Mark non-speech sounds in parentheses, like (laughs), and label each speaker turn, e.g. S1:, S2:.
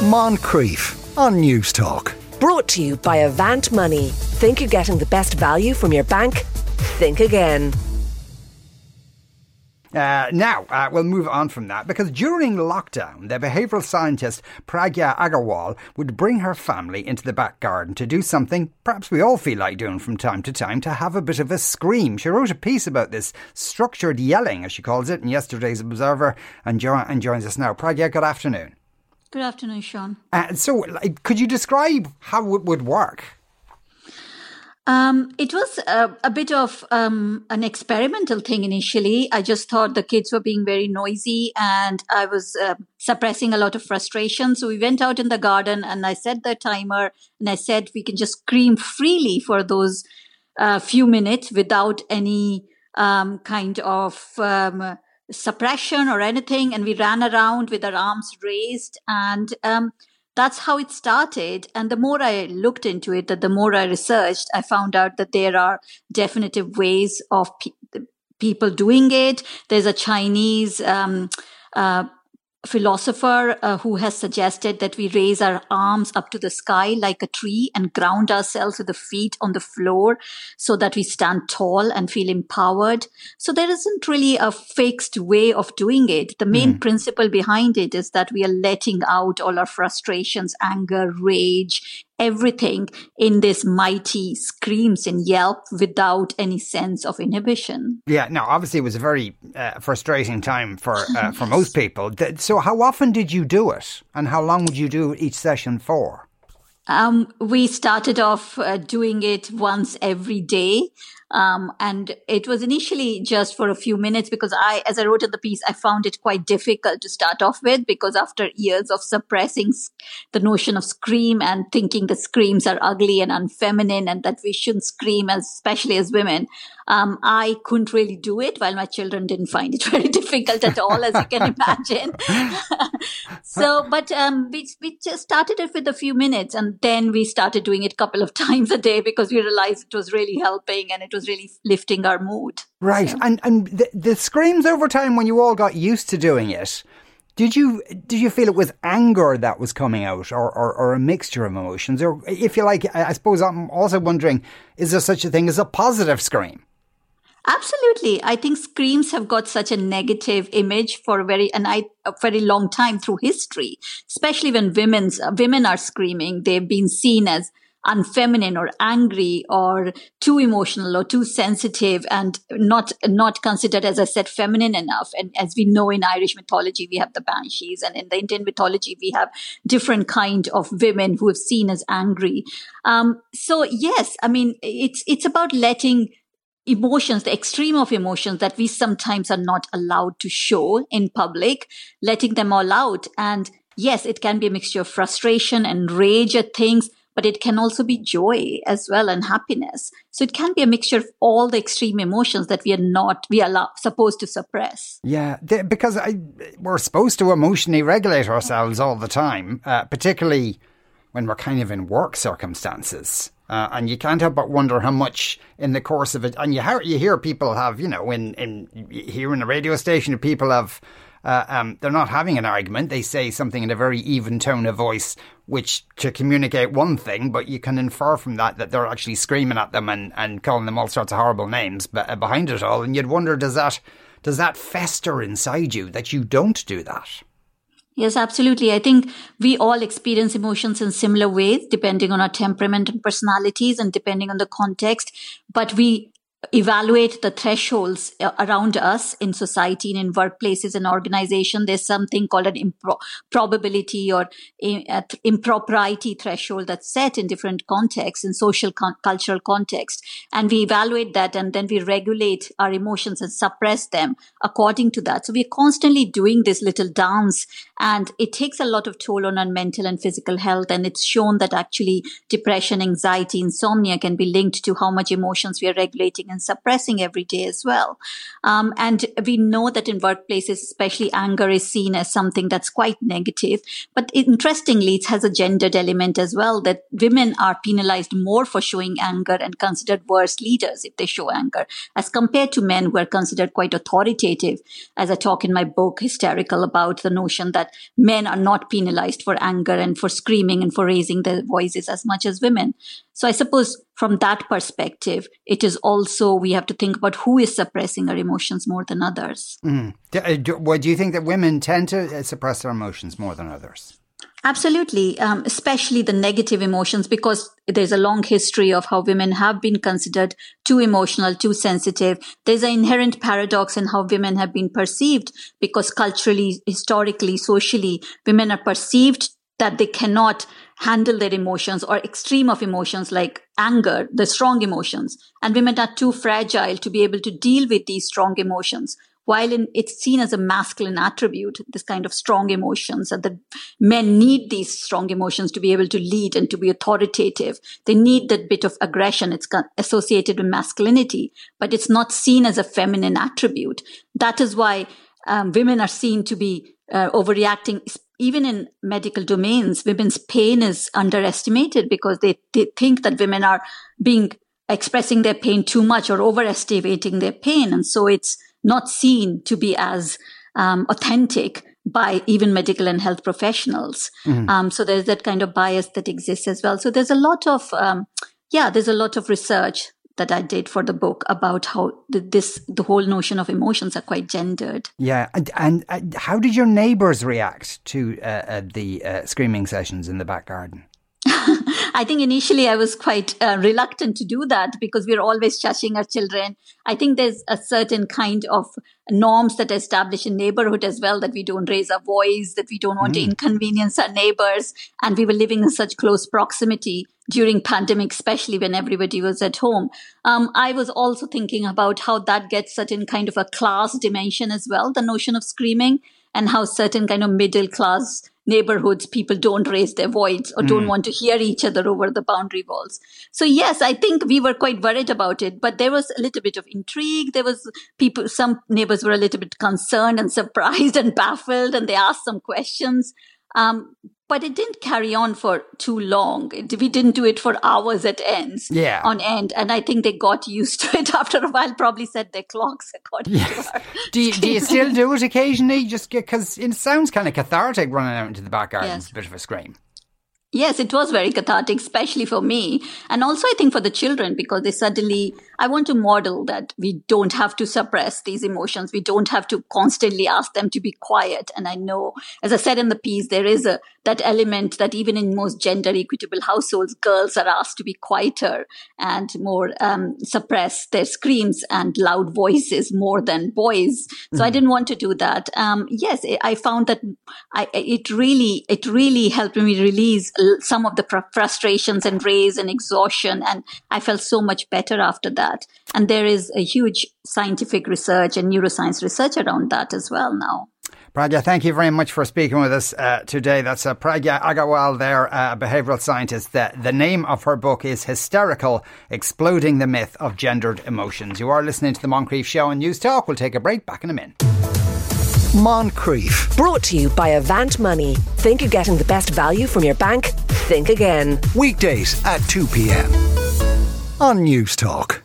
S1: Moncrieff on Newstalk.
S2: Brought to you by Avant Money. Think you're getting the best value from your bank? Think again.
S3: Uh, now, uh, we'll move on from that because during lockdown, the behavioural scientist Pragya Agarwal would bring her family into the back garden to do something perhaps we all feel like doing from time to time to have a bit of a scream. She wrote a piece about this structured yelling, as she calls it, in yesterday's Observer and, jo- and joins us now. Pragya, good afternoon.
S4: Good afternoon, Sean.
S3: Uh, so, like, could you describe how it would work?
S4: Um, it was a, a bit of um, an experimental thing initially. I just thought the kids were being very noisy and I was uh, suppressing a lot of frustration. So we went out in the garden and I set the timer and I said we can just scream freely for those uh, few minutes without any um, kind of um, suppression or anything. And we ran around with our arms raised and um, that's how it started. And the more I looked into it, that the more I researched, I found out that there are definitive ways of pe- people doing it. There's a Chinese um, uh, philosopher uh, who has suggested that we raise our arms up to the sky like a tree and ground ourselves with the feet on the floor so that we stand tall and feel empowered. So there isn't really a fixed way of doing it. The main mm. principle behind it is that we are letting out all our frustrations, anger, rage, everything in this mighty screams and yelp without any sense of inhibition.
S3: Yeah, no, obviously it was a very uh, frustrating time for uh, (laughs) for most people. So, how often did you do it, and how long would you do each session for?
S4: Um, we started off uh, doing it once every day. Um, and it was initially just for a few minutes because I, as I wrote in the piece, I found it quite difficult to start off with because after years of suppressing the notion of scream and thinking the screams are ugly and unfeminine and that we shouldn't scream, especially as women, um, I couldn't really do it while my children didn't find it (laughs) very difficult at all, as you can (laughs) imagine. (laughs) so, but um, we, we just started it with a few minutes and then we started doing it a couple of (laughs) times a day because we realized it was really helping and it was really lifting our mood.
S3: Right. So. And, and the, the screams over time when you all got used to doing it, did you did you feel it was anger that was coming out, or, or, or, a mixture of emotions, or if you like, I suppose I'm also wondering: is there such a thing as a positive scream?
S4: Absolutely. I think screams have got such a negative image for a very, and I, a very long time through history, especially when women's, women are screaming. They've been seen as unfeminine or angry or too emotional or too sensitive and not not considered as i said feminine enough and as we know in irish mythology we have the banshees and in the indian mythology we have different kind of women who are seen as angry um, so yes i mean it's it's about letting emotions, the extreme of emotions that we sometimes are not allowed to show in public, letting them all out. And yes, it can be a mixture of frustration and rage at things, but it can also be joy as well and happiness. So it can be a mixture of all the extreme emotions that we are not, we are supposed to suppress.
S3: Yeah, because I, we're supposed to emotionally regulate ourselves all the time, uh, particularly when we're kind of in work circumstances. Uh, and you can't help but wonder how much in the course of it, and you hear, you hear people have, you know, in, in here in the radio station, people have, uh, um, they're not having an argument. They say something in a very even tone of voice, which to communicate one thing, but you can infer from that that they're actually screaming at them and, and calling them all sorts of horrible names uh, behind it all. And you'd wonder, does that, does that fester inside you that you don't do that?
S4: Yes, absolutely. I think we all experience emotions in similar ways, depending on our temperament and personalities and depending on the context. But we evaluate the thresholds uh, around us in society and in workplaces and organization there's something called an impro- probability or uh, impropriety threshold that's set in different contexts in social con- cultural context. And we evaluate that and then we regulate our emotions and suppress them according to that. So we're constantly doing this little dance and it takes a lot of toll on our mental and physical health. And it's shown that actually depression anxiety insomnia can be linked to how much emotions we are regulating and suppressing every day as well. Um, and we know that in workplaces, especially anger is seen as something that's quite negative. But interestingly, it has a gendered element as well that women are penalized more for showing anger and considered worse leaders if they show anger as compared to men who are considered quite authoritative. As I talk in my book, Hysterical, about the notion that men are not penalized for anger and for screaming and for raising their voices as much as women. So I suppose from that perspective, it is also we have to think about who is suppressing our emotions more than others.
S3: Mm. Do, do, do you think that women tend to uh, suppress their emotions more than others?
S4: Absolutely, um, especially the negative emotions, because there's a long history of how women have been considered too emotional, too sensitive. There's an inherent paradox in how women have been perceived, because culturally, historically, socially, women are perceived that they cannot handle their emotions or extreme of emotions like anger, the strong emotions. And women are too fragile to be able to deal with these strong emotions while in, it's seen as a masculine attribute, this kind of strong emotions, that the men need these strong emotions to be able to lead and to be authoritative. They need that bit of aggression. It's associated with masculinity, but it's not seen as a feminine attribute. That is why um, women are seen to be uh, overreacting. Even in medical domains, women's pain is underestimated because they, they think that women are being expressing their pain too much or overestimating their pain. And so it's not seen to be as um, authentic by even medical and health professionals. Mm-hmm. Um, so there's that kind of bias that exists as well. So there's a lot of, um, yeah, there's a lot of research that I did for the book about how the, this the whole notion of emotions are quite gendered.
S3: Yeah, and, and uh, how did your neighbours react to uh, uh, the uh, screaming sessions in the back garden?
S4: I think initially I was quite uh, reluctant to do that because we're always shushing our children. I think there's a certain kind of norms that are established in neighborhood as well that we don't raise our voice, that we don't want mm. to inconvenience our neighbors. And we were living in such close proximity during pandemic, especially when everybody was at home. Um, I was also thinking about how that gets certain kind of a class dimension as well, the notion of screaming and how certain kind of middle class neighborhoods people don't raise their voice or don't mm. want to hear each other over the boundary walls. So yes i think we were quite worried about it but there was a little bit of intrigue. There was people some neighbors were a little bit concerned and surprised and baffled and they asked some questions um, but it didn't carry on for too long. It, we didn't do it for hours at ends,
S3: yeah.
S4: on end. And I think they got used to it (laughs) after a while, probably set their clocks according yes. to (laughs)
S3: do you, do you still do it occasionally? Just because it sounds kind of cathartic running out into the back garden. Yes. It's a bit of a scream.
S4: Yes, it was very cathartic, especially for me. And also, I think for the children, because they suddenly, I want to model that we don't have to suppress these emotions. We don't have to constantly ask them to be quiet. And I know, as I said in the piece, there is a, that element that even in most gender equitable households, girls are asked to be quieter and more, um, suppress their screams and loud voices more than boys. So mm-hmm. I didn't want to do that. Um, yes, I found that I, it really, it really helped me release some of the frustrations and rage and exhaustion. And I felt so much better after that. And there is a huge scientific research and neuroscience research around that as well now.
S3: Pragya, thank you very much for speaking with us uh, today. That's uh, Pragya Agarwal there, a behavioural scientist. The, the name of her book is Hysterical, Exploding the Myth of Gendered Emotions. You are listening to the Moncrieff Show on Newstalk. We'll take a break. Back in a minute.
S2: Moncrieff. Brought to you by Avant Money. Think you're getting the best value from your bank? Think again.
S1: Weekdays at 2 p.m. on Newstalk.